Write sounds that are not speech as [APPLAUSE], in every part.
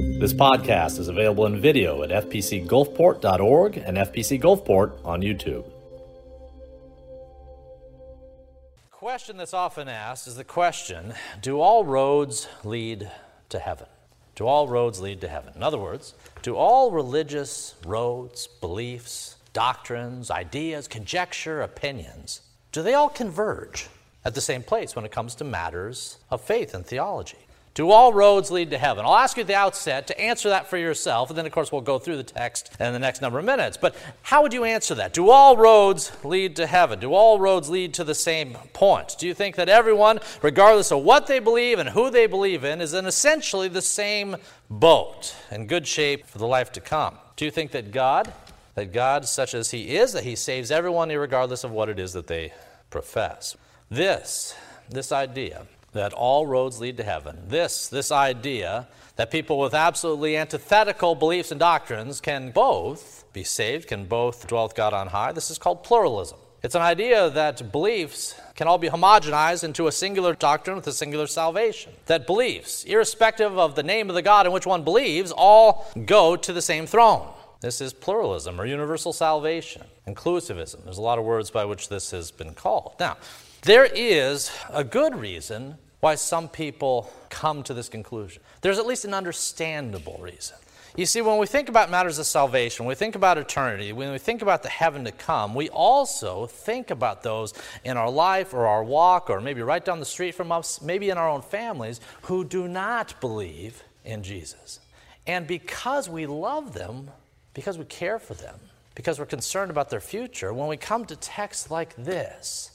This podcast is available in video at fpcgulfport.org and FPC Gulfport on YouTube. question that's often asked is the question Do all roads lead to heaven? Do all roads lead to heaven? In other words, do all religious roads, beliefs, doctrines, ideas, conjecture, opinions, do they all converge at the same place when it comes to matters of faith and theology? Do all roads lead to heaven? I'll ask you at the outset to answer that for yourself, and then, of course, we'll go through the text in the next number of minutes. But how would you answer that? Do all roads lead to heaven? Do all roads lead to the same point? Do you think that everyone, regardless of what they believe and who they believe in, is in essentially the same boat, in good shape for the life to come? Do you think that God, that God, such as He is, that He saves everyone regardless of what it is that they profess? This, this idea, that all roads lead to heaven. This, this idea that people with absolutely antithetical beliefs and doctrines can both be saved, can both dwell with God on high, this is called pluralism. It's an idea that beliefs can all be homogenized into a singular doctrine with a singular salvation. That beliefs, irrespective of the name of the God in which one believes, all go to the same throne. This is pluralism or universal salvation, inclusivism. There's a lot of words by which this has been called. Now, there is a good reason why some people come to this conclusion. There's at least an understandable reason. You see, when we think about matters of salvation, we think about eternity, when we think about the heaven to come, we also think about those in our life or our walk, or maybe right down the street from us, maybe in our own families, who do not believe in Jesus. And because we love them, because we care for them, because we're concerned about their future, when we come to texts like this,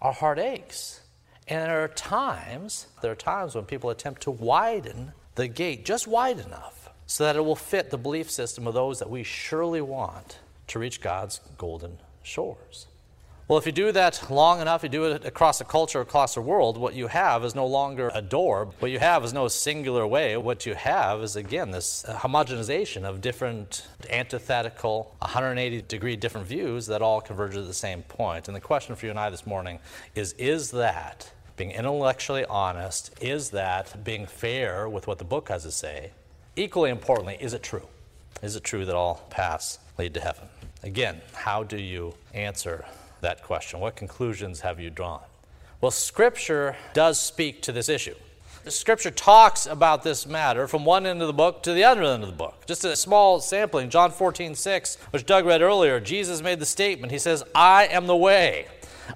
our heart aches. And there are times, there are times when people attempt to widen the gate just wide enough so that it will fit the belief system of those that we surely want to reach God's golden shores. Well, if you do that long enough, you do it across a culture, across the world, what you have is no longer a door. What you have is no singular way. What you have is, again, this homogenization of different antithetical, 180 degree different views that all converge at the same point. And the question for you and I this morning is is that being intellectually honest? Is that being fair with what the book has to say? Equally importantly, is it true? Is it true that all paths lead to heaven? Again, how do you answer that question? What conclusions have you drawn? Well, Scripture does speak to this issue. The Scripture talks about this matter from one end of the book to the other end of the book. Just a small sampling, John 14, 6, which Doug read earlier, Jesus made the statement. He says, I am the way.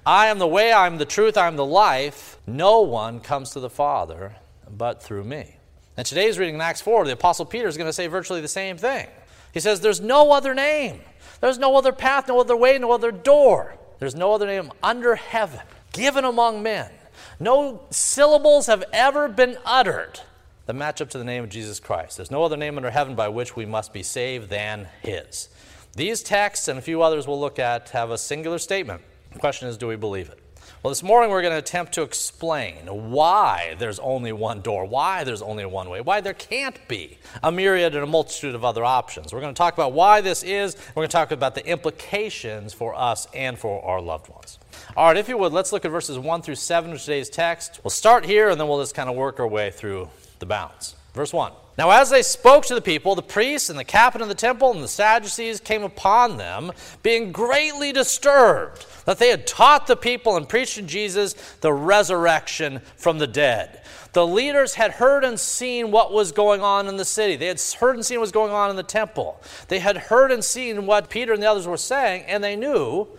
I am the way, I am the truth, I am the life. No one comes to the Father but through me. And today's reading in Acts 4, the Apostle Peter is going to say virtually the same thing. He says, There's no other name, there's no other path, no other way, no other door there's no other name under heaven given among men. No syllables have ever been uttered that match up to the name of Jesus Christ. There's no other name under heaven by which we must be saved than His. These texts and a few others we'll look at have a singular statement. The question is, do we believe it? Well, this morning we're going to attempt to explain why there's only one door, why there's only one way, why there can't be a myriad and a multitude of other options. We're going to talk about why this is. We're going to talk about the implications for us and for our loved ones. All right, if you would, let's look at verses 1 through 7 of today's text. We'll start here and then we'll just kind of work our way through the bounds. Verse 1. Now, as they spoke to the people, the priests and the captain of the temple and the Sadducees came upon them, being greatly disturbed that they had taught the people and preached to Jesus the resurrection from the dead. The leaders had heard and seen what was going on in the city. They had heard and seen what was going on in the temple. They had heard and seen what Peter and the others were saying, and they knew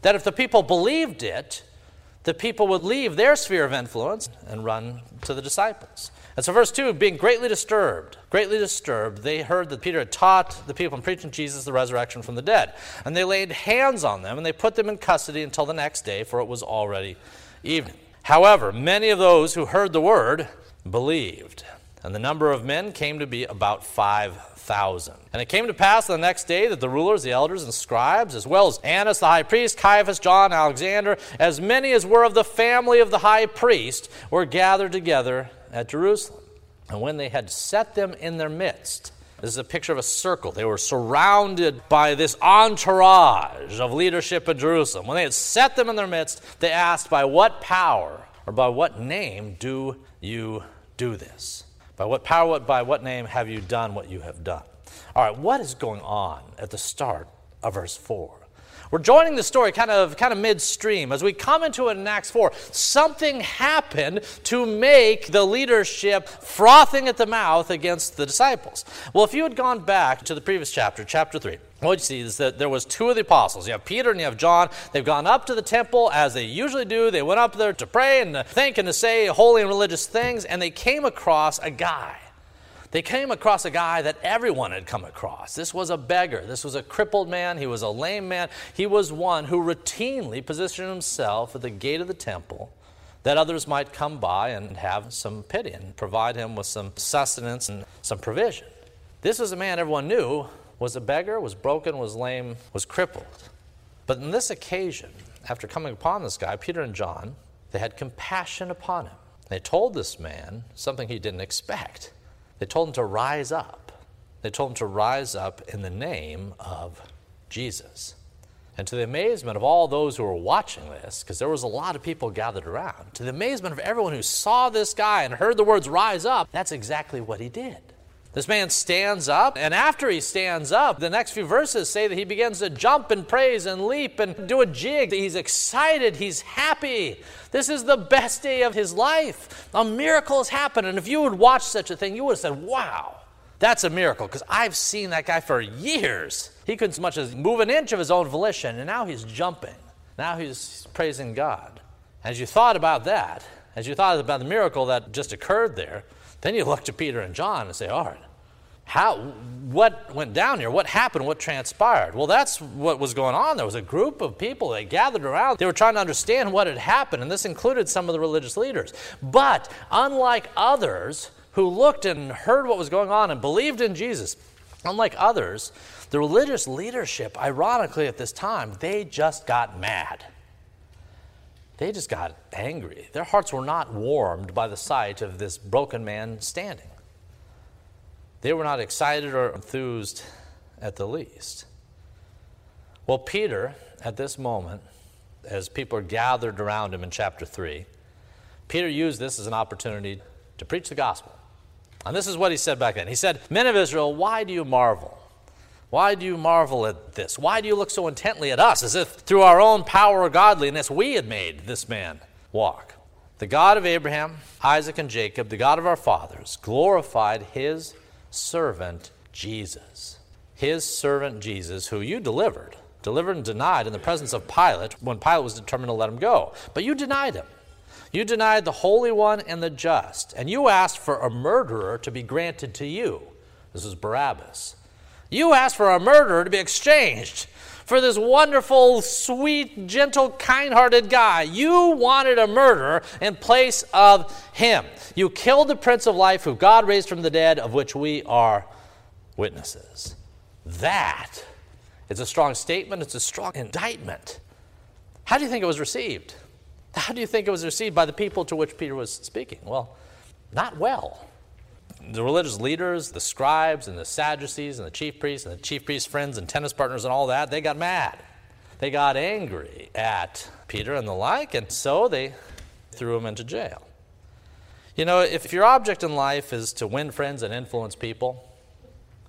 that if the people believed it, the people would leave their sphere of influence and run to the disciples. And so, verse 2 being greatly disturbed, greatly disturbed, they heard that Peter had taught the people and preaching Jesus the resurrection from the dead. And they laid hands on them and they put them in custody until the next day, for it was already evening. However, many of those who heard the word believed. And the number of men came to be about 5,000. And it came to pass the next day that the rulers, the elders, and scribes, as well as Annas the high priest, Caiaphas, John, Alexander, as many as were of the family of the high priest, were gathered together at Jerusalem. And when they had set them in their midst, this is a picture of a circle. They were surrounded by this entourage of leadership in Jerusalem. When they had set them in their midst, they asked, By what power or by what name do you do this? By what power, by what name have you done what you have done? All right, what is going on at the start of verse 4? We're joining the story kind of, kind of midstream. As we come into it in Acts 4, something happened to make the leadership frothing at the mouth against the disciples. Well, if you had gone back to the previous chapter, chapter 3, what you see is that there was two of the apostles. You have Peter and you have John. They've gone up to the temple as they usually do. They went up there to pray and to think and to say holy and religious things, and they came across a guy they came across a guy that everyone had come across. This was a beggar. This was a crippled man. He was a lame man. He was one who routinely positioned himself at the gate of the temple that others might come by and have some pity and provide him with some sustenance and some provision. This was a man everyone knew was a beggar, was broken, was lame, was crippled. But on this occasion, after coming upon this guy, Peter and John, they had compassion upon him. They told this man something he didn't expect. They told him to rise up. They told him to rise up in the name of Jesus. And to the amazement of all those who were watching this, because there was a lot of people gathered around, to the amazement of everyone who saw this guy and heard the words rise up, that's exactly what he did. This man stands up, and after he stands up, the next few verses say that he begins to jump and praise and leap and do a jig. He's excited, he's happy. This is the best day of his life. A miracle has happened, and if you would watch such a thing, you would have said, Wow, that's a miracle, because I've seen that guy for years. He couldn't so much as move an inch of his own volition, and now he's jumping. Now he's praising God. As you thought about that, as you thought about the miracle that just occurred there, then you look to Peter and John and say, All right, how, what went down here? What happened? What transpired? Well, that's what was going on. There was a group of people that gathered around. They were trying to understand what had happened, and this included some of the religious leaders. But unlike others who looked and heard what was going on and believed in Jesus, unlike others, the religious leadership, ironically at this time, they just got mad. They just got angry. Their hearts were not warmed by the sight of this broken man standing. They were not excited or enthused at the least. Well, Peter, at this moment, as people are gathered around him in chapter 3, Peter used this as an opportunity to preach the gospel. And this is what he said back then. He said, Men of Israel, why do you marvel? Why do you marvel at this? Why do you look so intently at us, as if through our own power or godliness we had made this man walk? The God of Abraham, Isaac, and Jacob, the God of our fathers, glorified his servant Jesus. His servant Jesus, who you delivered, delivered and denied in the presence of Pilate when Pilate was determined to let him go. But you denied him. You denied the Holy One and the just, and you asked for a murderer to be granted to you. This is Barabbas. You asked for a murderer to be exchanged for this wonderful, sweet, gentle, kind hearted guy. You wanted a murderer in place of him. You killed the Prince of Life, who God raised from the dead, of which we are witnesses. That is a strong statement, it's a strong indictment. How do you think it was received? How do you think it was received by the people to which Peter was speaking? Well, not well the religious leaders, the scribes and the Sadducees and the chief priests and the chief priest's friends and tennis partners and all that, they got mad. They got angry at Peter and the like, and so they threw him into jail. You know, if your object in life is to win friends and influence people,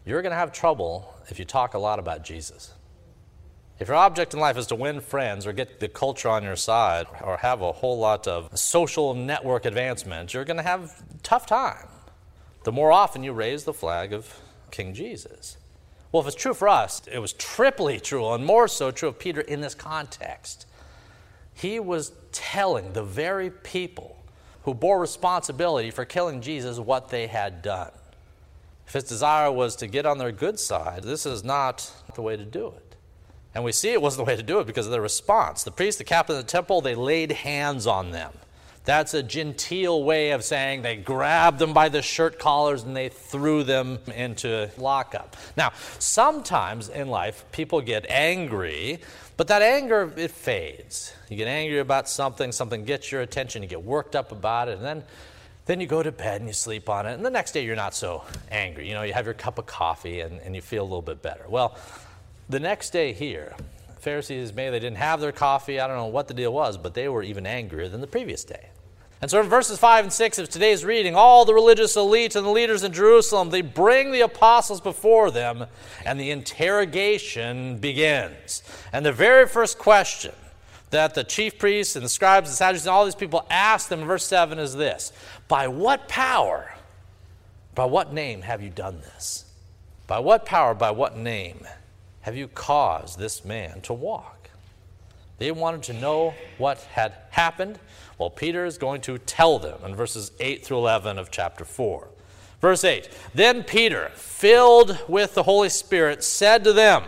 you're going to have trouble if you talk a lot about Jesus. If your object in life is to win friends or get the culture on your side or have a whole lot of social network advancement, you're going to have tough time the more often you raise the flag of King Jesus. Well, if it's true for us, it was triply true, and more so true of Peter in this context. He was telling the very people who bore responsibility for killing Jesus what they had done. If his desire was to get on their good side, this is not the way to do it. And we see it wasn't the way to do it because of their response. The priest, the captain of the temple, they laid hands on them. That's a genteel way of saying they grabbed them by the shirt collars and they threw them into lockup. Now, sometimes in life, people get angry, but that anger, it fades. You get angry about something, something gets your attention, you get worked up about it, and then then you go to bed and you sleep on it, and the next day you're not so angry. You know, you have your cup of coffee and, and you feel a little bit better. Well, the next day here, Pharisees, maybe they didn't have their coffee, I don't know what the deal was, but they were even angrier than the previous day. And so in verses 5 and 6 of today's reading, all the religious elite and the leaders in Jerusalem, they bring the apostles before them, and the interrogation begins. And the very first question that the chief priests and the scribes and Sadducees and all these people ask them in verse 7 is this By what power, by what name have you done this? By what power, by what name have you caused this man to walk? They wanted to know what had happened. Well, Peter is going to tell them in verses 8 through 11 of chapter 4. Verse 8 Then Peter, filled with the Holy Spirit, said to them,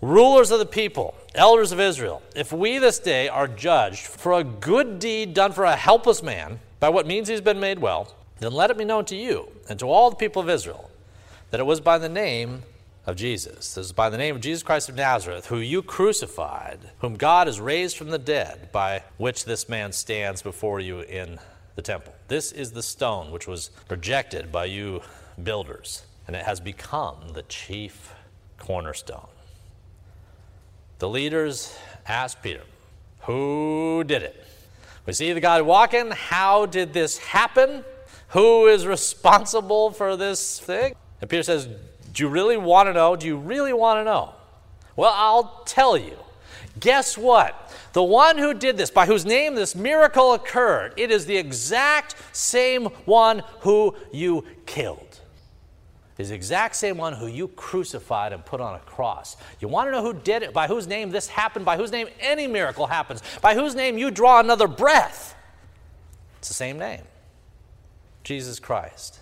Rulers of the people, elders of Israel, if we this day are judged for a good deed done for a helpless man, by what means he's been made well, then let it be known to you and to all the people of Israel that it was by the name of Jesus. This is by the name of Jesus Christ of Nazareth, who you crucified, whom God has raised from the dead, by which this man stands before you in the temple. This is the stone which was rejected by you builders, and it has become the chief cornerstone. The leaders asked Peter, Who did it? We see the guy walking. How did this happen? Who is responsible for this thing? And Peter says, Do you really want to know? Do you really want to know? Well, I'll tell you. Guess what? The one who did this, by whose name this miracle occurred, it is the exact same one who you killed. It is the exact same one who you crucified and put on a cross. You want to know who did it, by whose name this happened, by whose name any miracle happens, by whose name you draw another breath? It's the same name Jesus Christ.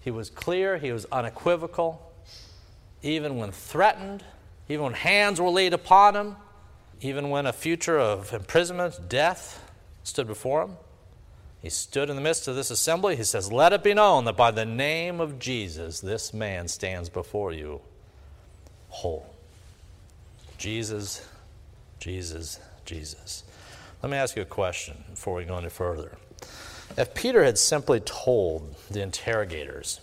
He was clear, he was unequivocal, even when threatened, even when hands were laid upon him, even when a future of imprisonment, death stood before him. He stood in the midst of this assembly. He says, Let it be known that by the name of Jesus, this man stands before you whole. Jesus, Jesus, Jesus. Let me ask you a question before we go any further. If Peter had simply told the interrogators,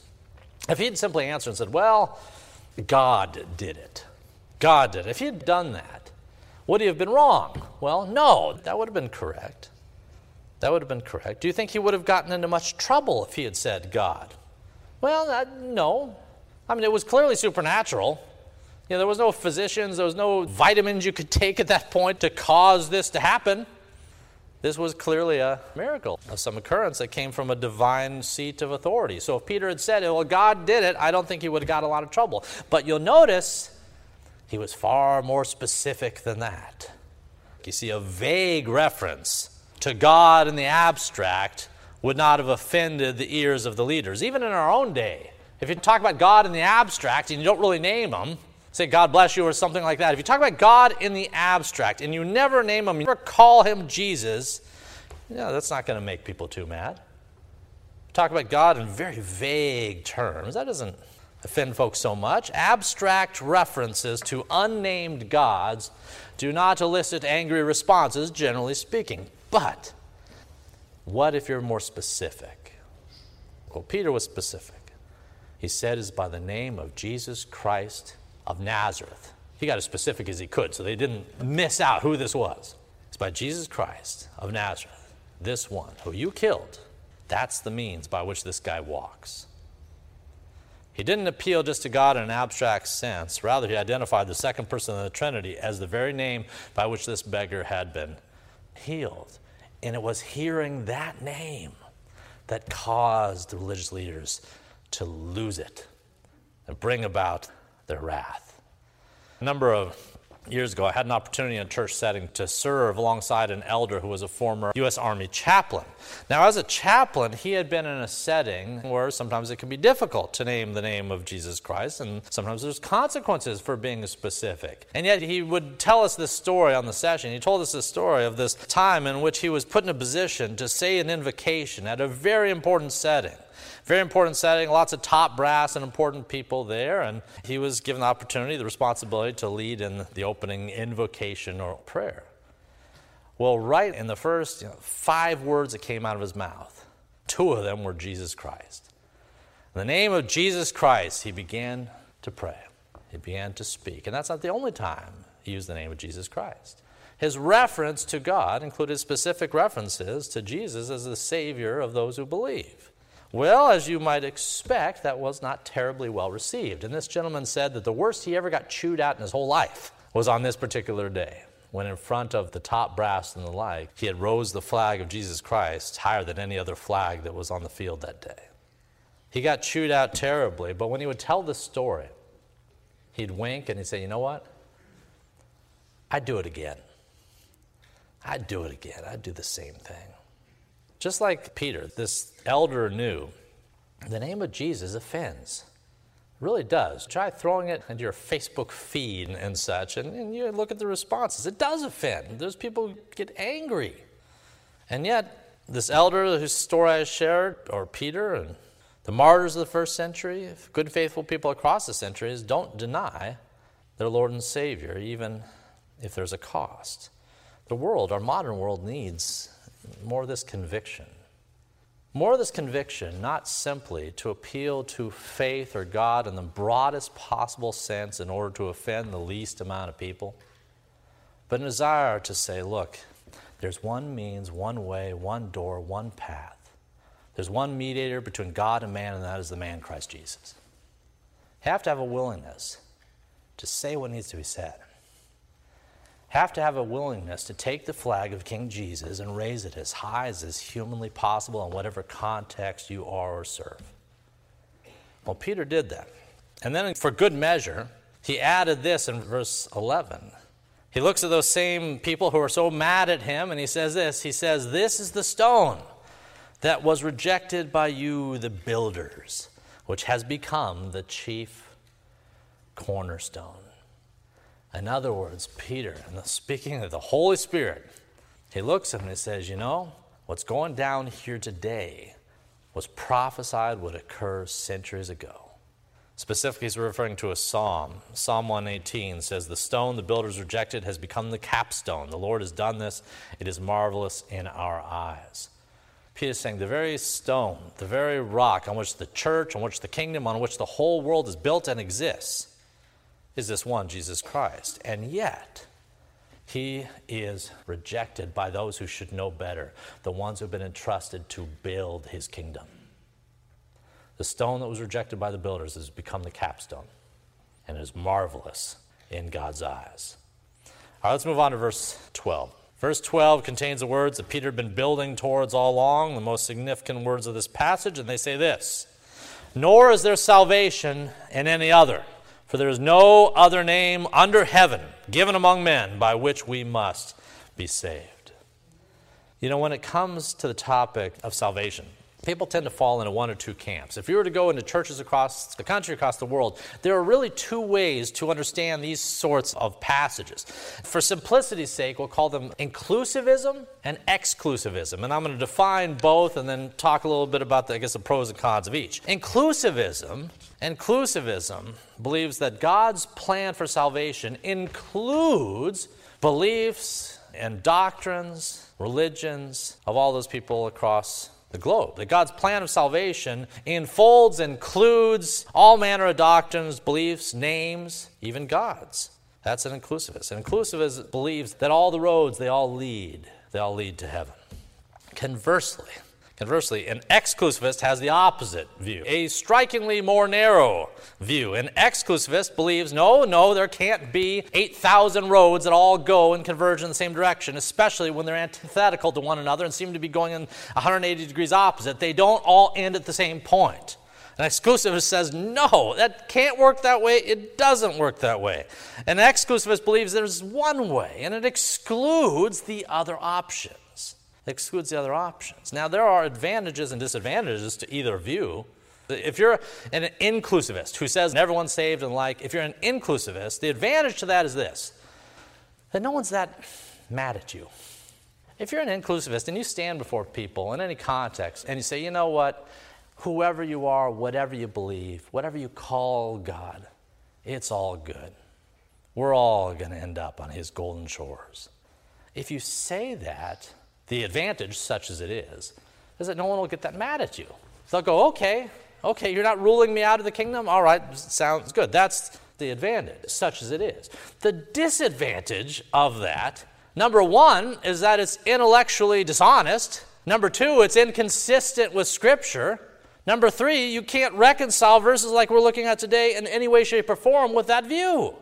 if he had simply answered and said, Well, God did it, God did it, if he had done that, would he have been wrong? Well, no, that would have been correct. That would have been correct. Do you think he would have gotten into much trouble if he had said God? Well, uh, no. I mean, it was clearly supernatural. You know, there was no physicians, there was no vitamins you could take at that point to cause this to happen. This was clearly a miracle of some occurrence that came from a divine seat of authority. So if Peter had said, well, God did it, I don't think he would have got a lot of trouble. But you'll notice he was far more specific than that. You see a vague reference to God in the abstract would not have offended the ears of the leaders, even in our own day. If you talk about God in the abstract and you don't really name him, say God bless you or something like that. If you talk about God in the abstract and you never name him, you never call him Jesus, yeah, that's not going to make people too mad. Talk about God in very vague terms. That doesn't offend folks so much. Abstract references to unnamed gods do not elicit angry responses, generally speaking. But what if you're more specific? Well, Peter was specific. He said, "Is by the name of Jesus Christ of Nazareth. He got as specific as he could, so they didn't miss out who this was. It's by Jesus Christ of Nazareth, this one who you killed. That's the means by which this guy walks. He didn't appeal just to God in an abstract sense. Rather, he identified the second person of the Trinity as the very name by which this beggar had been healed. And it was hearing that name that caused the religious leaders to lose it and bring about their wrath. A number of years ago, I had an opportunity in a church setting to serve alongside an elder who was a former U.S. Army chaplain. Now, as a chaplain, he had been in a setting where sometimes it can be difficult to name the name of Jesus Christ, and sometimes there's consequences for being specific. And yet, he would tell us this story on the session. He told us this story of this time in which he was put in a position to say an invocation at a very important setting. Very important setting, lots of top brass and important people there. And he was given the opportunity, the responsibility to lead in the opening invocation or prayer. Well, right in the first you know, five words that came out of his mouth, two of them were Jesus Christ. In the name of Jesus Christ, he began to pray. He began to speak. And that's not the only time he used the name of Jesus Christ. his reference to God included specific references to Jesus as the Savior of those who believe. Well, as you might expect, that was not terribly well received. And this gentleman said that the worst he ever got chewed out in his whole life was on this particular day, when in front of the top brass and the like, he had rose the flag of Jesus Christ higher than any other flag that was on the field that day. He got chewed out terribly, but when he would tell the story, he'd wink and he'd say, You know what? I'd do it again. I'd do it again. I'd do the same thing. Just like Peter, this elder knew the name of Jesus offends. It really does. Try throwing it into your Facebook feed and such, and, and you look at the responses. It does offend. Those people get angry. And yet, this elder whose story I shared, or Peter, and the martyrs of the first century, good faithful people across the centuries, don't deny their Lord and Savior, even if there's a cost. The world, our modern world, needs more of this conviction. More of this conviction, not simply to appeal to faith or God in the broadest possible sense in order to offend the least amount of people, but a desire to say, look, there's one means, one way, one door, one path. There's one mediator between God and man, and that is the man Christ Jesus. You have to have a willingness to say what needs to be said have to have a willingness to take the flag of King Jesus and raise it as high as is humanly possible in whatever context you are or serve. Well, Peter did that. And then, for good measure, he added this in verse 11. He looks at those same people who are so mad at him and he says this He says, This is the stone that was rejected by you, the builders, which has become the chief cornerstone. In other words, Peter, speaking of the Holy Spirit, he looks at him and he says, You know, what's going down here today was prophesied would occur centuries ago. Specifically, he's referring to a psalm. Psalm 118 says, The stone the builders rejected has become the capstone. The Lord has done this. It is marvelous in our eyes. Peter's saying the very stone, the very rock on which the church, on which the kingdom, on which the whole world is built and exists, is this one, Jesus Christ. And yet, he is rejected by those who should know better, the ones who have been entrusted to build his kingdom. The stone that was rejected by the builders has become the capstone and is marvelous in God's eyes. All right, let's move on to verse 12. Verse 12 contains the words that Peter had been building towards all along, the most significant words of this passage, and they say this Nor is there salvation in any other. For there is no other name under heaven given among men by which we must be saved. You know, when it comes to the topic of salvation, people tend to fall into one or two camps. If you were to go into churches across the country, across the world, there are really two ways to understand these sorts of passages. For simplicity's sake, we'll call them inclusivism and exclusivism. And I'm going to define both and then talk a little bit about, the, I guess, the pros and cons of each. Inclusivism Inclusivism believes that God's plan for salvation includes beliefs and doctrines, religions of all those people across the globe. That God's plan of salvation enfolds, includes all manner of doctrines, beliefs, names, even gods. That's an inclusivist. An inclusivist believes that all the roads, they all lead, they all lead to heaven. Conversely, Conversely, an exclusivist has the opposite view, a strikingly more narrow view. An exclusivist believes no, no, there can't be 8,000 roads that all go and converge in the same direction, especially when they're antithetical to one another and seem to be going in 180 degrees opposite. They don't all end at the same point. An exclusivist says, no, that can't work that way. It doesn't work that way. An exclusivist believes there's one way, and it excludes the other option excludes the other options. Now, there are advantages and disadvantages to either view. If you're an inclusivist who says everyone's saved and like, if you're an inclusivist, the advantage to that is this that no one's that mad at you. If you're an inclusivist and you stand before people in any context and you say, you know what, whoever you are, whatever you believe, whatever you call God, it's all good. We're all going to end up on his golden shores. If you say that, the advantage, such as it is, is that no one will get that mad at you. They'll go, okay, okay, you're not ruling me out of the kingdom? All right, sounds good. That's the advantage, such as it is. The disadvantage of that Number one is that it's intellectually dishonest. Number two, it's inconsistent with Scripture. Number three, you can't reconcile verses like we're looking at today in any way, shape, or form with that view.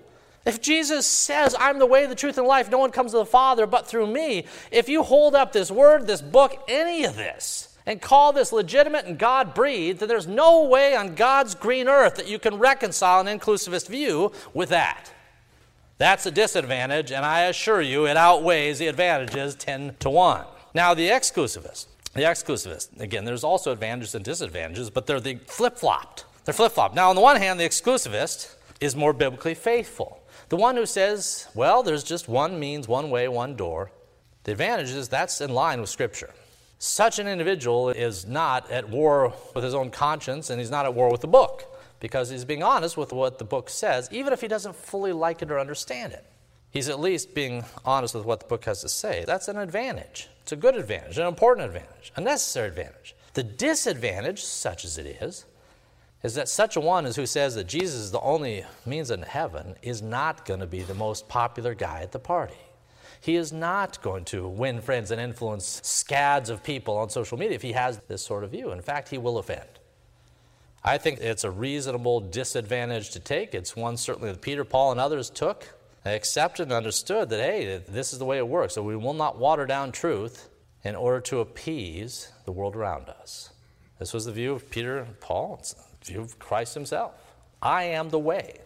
If Jesus says, I'm the way, the truth, and life, no one comes to the Father but through me, if you hold up this word, this book, any of this, and call this legitimate and God breathed, then there's no way on God's green earth that you can reconcile an inclusivist view with that. That's a disadvantage, and I assure you it outweighs the advantages 10 to 1. Now, the exclusivist. The exclusivist, again, there's also advantages and disadvantages, but they're the flip flopped. They're flip flopped. Now, on the one hand, the exclusivist is more biblically faithful. The one who says, well, there's just one means, one way, one door. The advantage is that's in line with Scripture. Such an individual is not at war with his own conscience and he's not at war with the book because he's being honest with what the book says, even if he doesn't fully like it or understand it. He's at least being honest with what the book has to say. That's an advantage. It's a good advantage, an important advantage, a necessary advantage. The disadvantage, such as it is, is that such a one as who says that Jesus is the only means into heaven is not going to be the most popular guy at the party. He is not going to win friends and influence scads of people on social media if he has this sort of view. In fact, he will offend. I think it's a reasonable disadvantage to take. It's one certainly that Peter, Paul, and others took. They accepted and understood that, hey, this is the way it works. So we will not water down truth in order to appease the world around us. This was the view of Peter and Paul view of Christ himself. I am the way.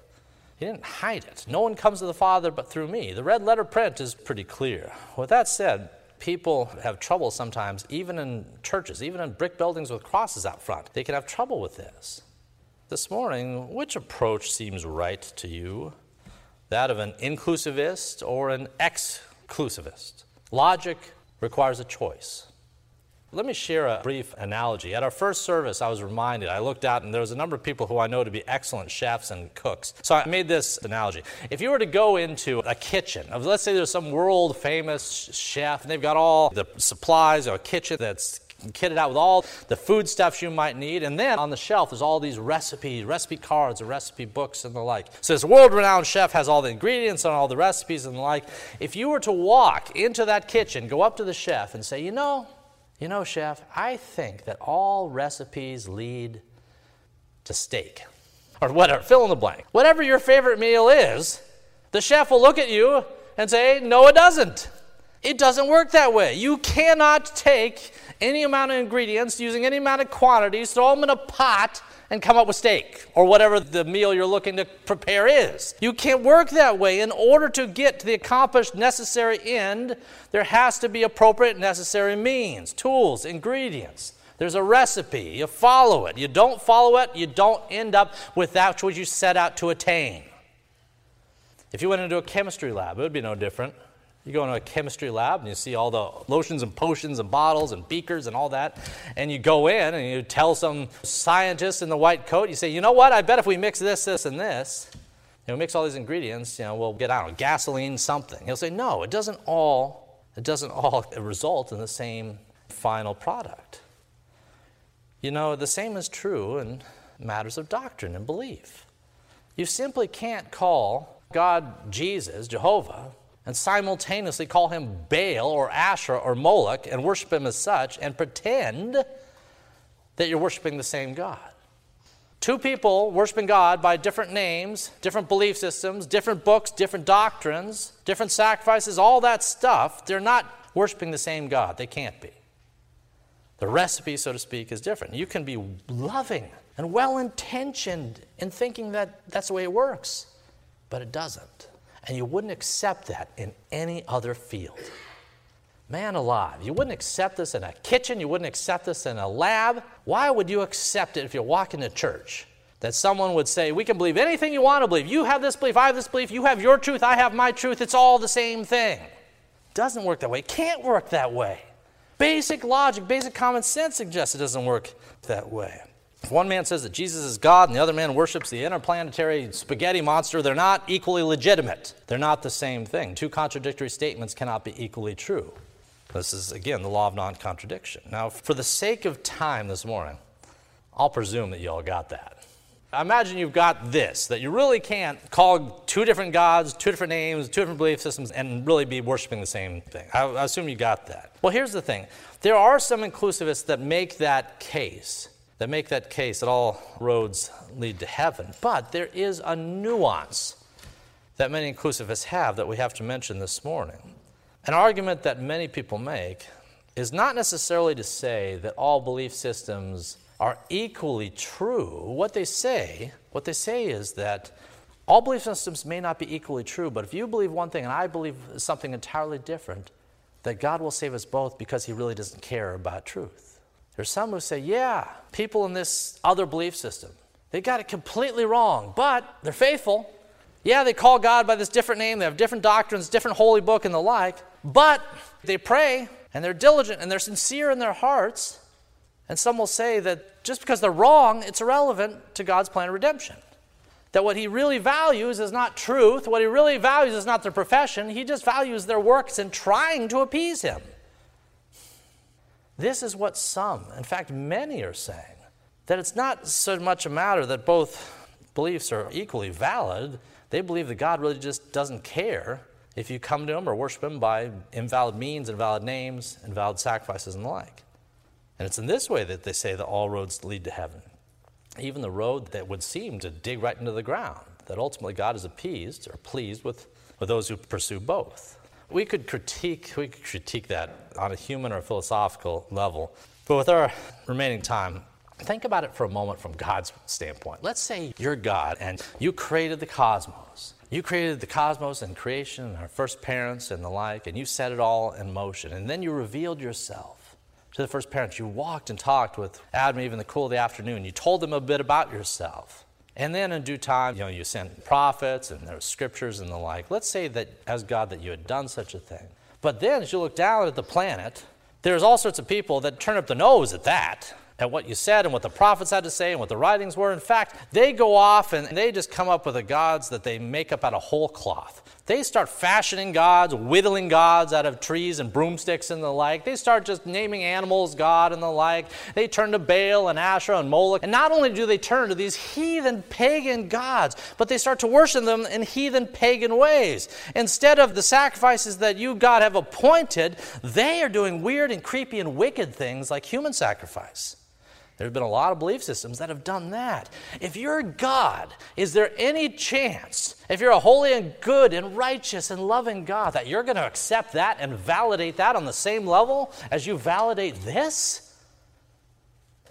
He didn't hide it. No one comes to the Father but through me. The red letter print is pretty clear. With that said, people have trouble sometimes, even in churches, even in brick buildings with crosses out front. They can have trouble with this. This morning, which approach seems right to you? That of an inclusivist or an exclusivist? Logic requires a choice. Let me share a brief analogy. At our first service, I was reminded, I looked out and there was a number of people who I know to be excellent chefs and cooks. So I made this analogy. If you were to go into a kitchen, let's say there's some world famous chef and they've got all the supplies or a kitchen that's kitted out with all the foodstuffs you might need. And then on the shelf, there's all these recipes, recipe cards, and recipe books, and the like. So this world renowned chef has all the ingredients and all the recipes and the like. If you were to walk into that kitchen, go up to the chef and say, you know, you know, chef, I think that all recipes lead to steak. Or whatever, fill in the blank. Whatever your favorite meal is, the chef will look at you and say, No, it doesn't. It doesn't work that way. You cannot take any amount of ingredients using any amount of quantities, throw them in a pot, and come up with steak or whatever the meal you're looking to prepare is. You can't work that way. In order to get to the accomplished necessary end, there has to be appropriate necessary means, tools, ingredients. There's a recipe. You follow it. You don't follow it, you don't end up with that which you set out to attain. If you went into a chemistry lab, it would be no different. You go into a chemistry lab and you see all the lotions and potions and bottles and beakers and all that. And you go in and you tell some scientist in the white coat, you say, you know what, I bet if we mix this, this, and this, you know, mix all these ingredients, you know, we'll get, I don't know, gasoline, something. He'll say, no, it doesn't all, it doesn't all [LAUGHS] result in the same final product. You know, the same is true in matters of doctrine and belief. You simply can't call God Jesus, Jehovah, and simultaneously call him Baal or Asherah or Moloch and worship him as such and pretend that you're worshiping the same God. Two people worshiping God by different names, different belief systems, different books, different doctrines, different sacrifices, all that stuff, they're not worshiping the same God. They can't be. The recipe, so to speak, is different. You can be loving and well intentioned in thinking that that's the way it works, but it doesn't. And you wouldn't accept that in any other field. Man alive, you wouldn't accept this in a kitchen, you wouldn't accept this in a lab. Why would you accept it if you're walking to church? That someone would say, We can believe anything you want to believe. You have this belief, I have this belief, you have your truth, I have my truth. It's all the same thing. Doesn't work that way. Can't work that way. Basic logic, basic common sense suggests it doesn't work that way. If one man says that Jesus is God and the other man worships the interplanetary spaghetti monster, they're not equally legitimate. They're not the same thing. Two contradictory statements cannot be equally true. This is, again, the law of non contradiction. Now, for the sake of time this morning, I'll presume that you all got that. Imagine you've got this, that you really can't call two different gods, two different names, two different belief systems, and really be worshiping the same thing. I, I assume you got that. Well, here's the thing there are some inclusivists that make that case, that make that case that all roads lead to heaven, but there is a nuance that many inclusivists have that we have to mention this morning. An argument that many people make is not necessarily to say that all belief systems are equally true. What they say, what they say is that all belief systems may not be equally true, but if you believe one thing and I believe something entirely different, that God will save us both because he really doesn't care about truth. There's some who say, yeah, people in this other belief system, they got it completely wrong, but they're faithful. Yeah, they call God by this different name, they have different doctrines, different holy book, and the like, but they pray and they're diligent and they're sincere in their hearts. And some will say that just because they're wrong, it's irrelevant to God's plan of redemption. That what he really values is not truth, what he really values is not their profession, he just values their works in trying to appease him. This is what some, in fact, many are saying. That it's not so much a matter that both beliefs are equally valid. They believe that God really just doesn't care if you come to him or worship him by invalid means, invalid names, invalid sacrifices, and the like. And it's in this way that they say that all roads lead to heaven. Even the road that would seem to dig right into the ground, that ultimately God is appeased or pleased with, with those who pursue both. We could critique, we could critique that on a human or philosophical level. But with our remaining time, think about it for a moment from God's standpoint. Let's say you're God and you created the cosmos. You created the cosmos and creation and our first parents and the like, and you set it all in motion. And then you revealed yourself to the first parents. You walked and talked with Adam Eve in the cool of the afternoon. You told them a bit about yourself. And then in due time, you know, you sent prophets and there were scriptures and the like. Let's say that as God that you had done such a thing. But then as you look down at the planet, there's all sorts of people that turn up the nose at that at what you said and what the prophets had to say and what the writings were. In fact, they go off and they just come up with the gods that they make up out of whole cloth. They start fashioning gods, whittling gods out of trees and broomsticks and the like. They start just naming animals God and the like. They turn to Baal and Asherah and Moloch. And not only do they turn to these heathen pagan gods, but they start to worship them in heathen pagan ways. Instead of the sacrifices that you, God, have appointed, they are doing weird and creepy and wicked things like human sacrifice. There have been a lot of belief systems that have done that. If you're God, is there any chance, if you're a holy and good and righteous and loving God, that you're going to accept that and validate that on the same level as you validate this?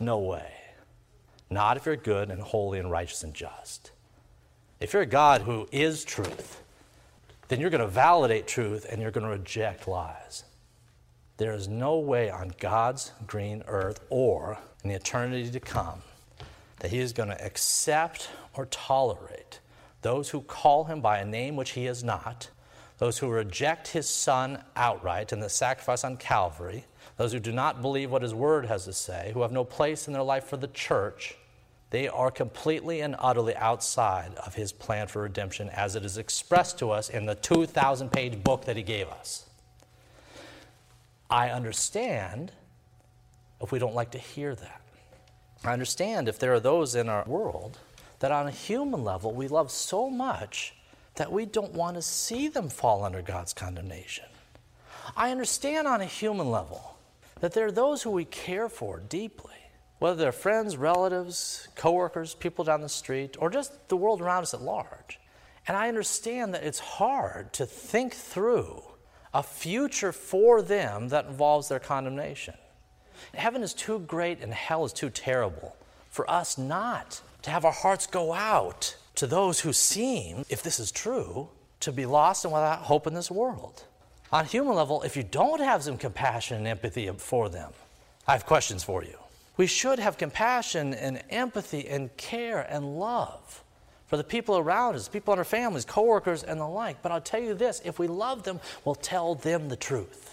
No way. Not if you're good and holy and righteous and just. If you're a God who is truth, then you're going to validate truth and you're going to reject lies. There is no way on God's green earth or in the eternity to come that he is going to accept or tolerate those who call him by a name which he is not, those who reject his son outright in the sacrifice on Calvary, those who do not believe what his word has to say, who have no place in their life for the church, they are completely and utterly outside of his plan for redemption as it is expressed to us in the 2,000 page book that he gave us. I understand if we don't like to hear that. I understand if there are those in our world that on a human level we love so much that we don't want to see them fall under God's condemnation. I understand on a human level that there are those who we care for deeply, whether they're friends, relatives, coworkers, people down the street, or just the world around us at large. And I understand that it's hard to think through a future for them that involves their condemnation. Heaven is too great and hell is too terrible for us not to have our hearts go out to those who seem, if this is true, to be lost and without hope in this world. On human level, if you don't have some compassion and empathy for them, I have questions for you. We should have compassion and empathy and care and love for the people around us, people in our families, coworkers, and the like. But I'll tell you this if we love them, we'll tell them the truth.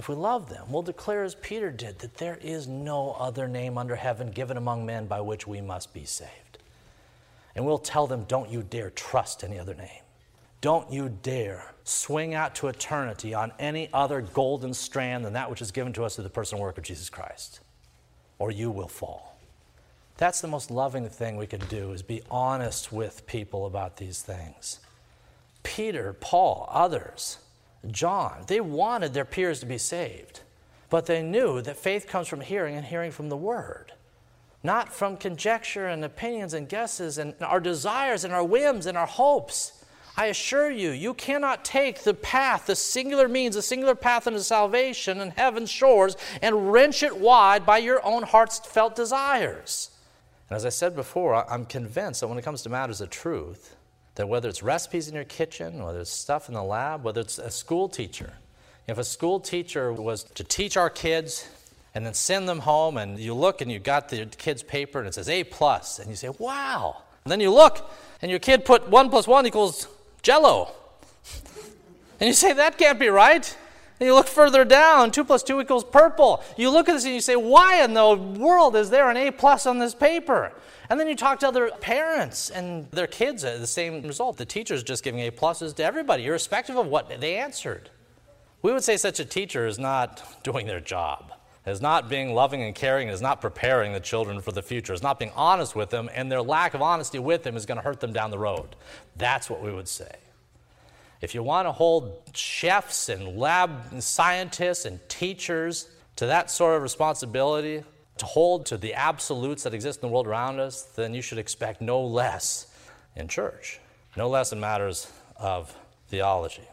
If we love them, we'll declare as Peter did that there is no other name under heaven given among men by which we must be saved. And we'll tell them, don't you dare trust any other name. Don't you dare swing out to eternity on any other golden strand than that which is given to us through the personal work of Jesus Christ, or you will fall. That's the most loving thing we can do is be honest with people about these things. Peter, Paul, others, John, they wanted their peers to be saved, but they knew that faith comes from hearing and hearing from the word, not from conjecture and opinions and guesses and our desires and our whims and our hopes. I assure you, you cannot take the path, the singular means, the singular path into salvation and heaven's shores and wrench it wide by your own heart's felt desires. And as I said before, I'm convinced that when it comes to matters of truth, that whether it's recipes in your kitchen, whether it's stuff in the lab, whether it's a school teacher, if a school teacher was to teach our kids and then send them home, and you look and you got the kid's paper and it says A plus, and you say, wow. And then you look and your kid put one plus one equals jello. [LAUGHS] And you say, that can't be right. And you look further down, 2 plus 2 equals purple. You look at this and you say, why in the world is there an A plus on this paper? And then you talk to other parents and their kids, uh, the same result. The teacher's just giving A pluses to everybody, irrespective of what they answered. We would say such a teacher is not [LAUGHS] doing their job, is not being loving and caring, is not preparing the children for the future, is not being honest with them, and their lack of honesty with them is going to hurt them down the road. That's what we would say. If you want to hold chefs and lab scientists and teachers to that sort of responsibility, to hold to the absolutes that exist in the world around us, then you should expect no less in church, no less in matters of theology.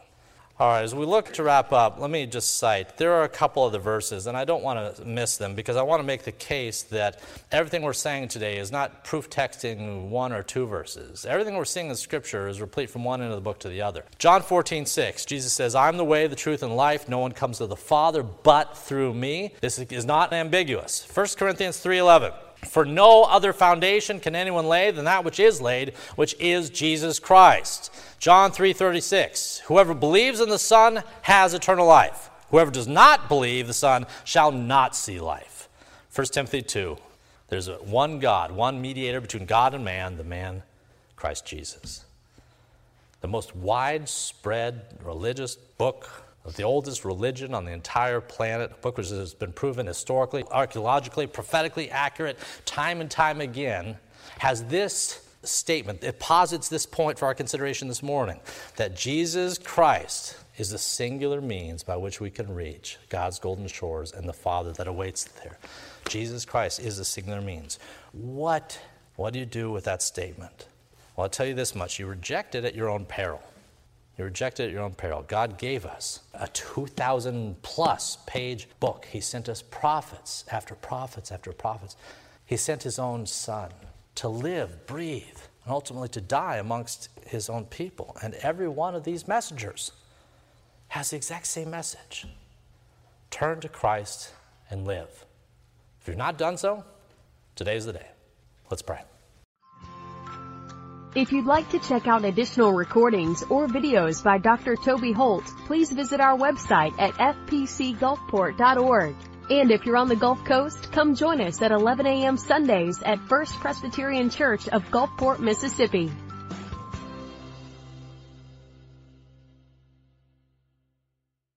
All right, as we look to wrap up, let me just cite there are a couple of the verses, and I don't want to miss them because I want to make the case that everything we're saying today is not proof texting one or two verses. Everything we're seeing in Scripture is replete from one end of the book to the other. John 14, 6, Jesus says, I'm the way, the truth, and life. No one comes to the Father but through me. This is not ambiguous. 1 Corinthians 3, 11. For no other foundation can anyone lay than that which is laid, which is Jesus Christ. John 3:36. Whoever believes in the Son has eternal life. Whoever does not believe the Son shall not see life. 1 Timothy 2. There's one God, one mediator between God and man, the man Christ Jesus. The most widespread religious book of the oldest religion on the entire planet, a book which has been proven historically, archaeologically, prophetically accurate time and time again, has this statement. It posits this point for our consideration this morning that Jesus Christ is the singular means by which we can reach God's golden shores and the Father that awaits there. Jesus Christ is the singular means. What, what do you do with that statement? Well, I'll tell you this much you reject it at your own peril. You reject it at your own peril. God gave us a 2,000 plus page book. He sent us prophets after prophets after prophets. He sent His own Son to live, breathe, and ultimately to die amongst His own people. And every one of these messengers has the exact same message turn to Christ and live. If you've not done so, today's the day. Let's pray. If you'd like to check out additional recordings or videos by Dr. Toby Holt, please visit our website at fpcgulfport.org. And if you're on the Gulf Coast, come join us at 11 a.m. Sundays at First Presbyterian Church of Gulfport, Mississippi.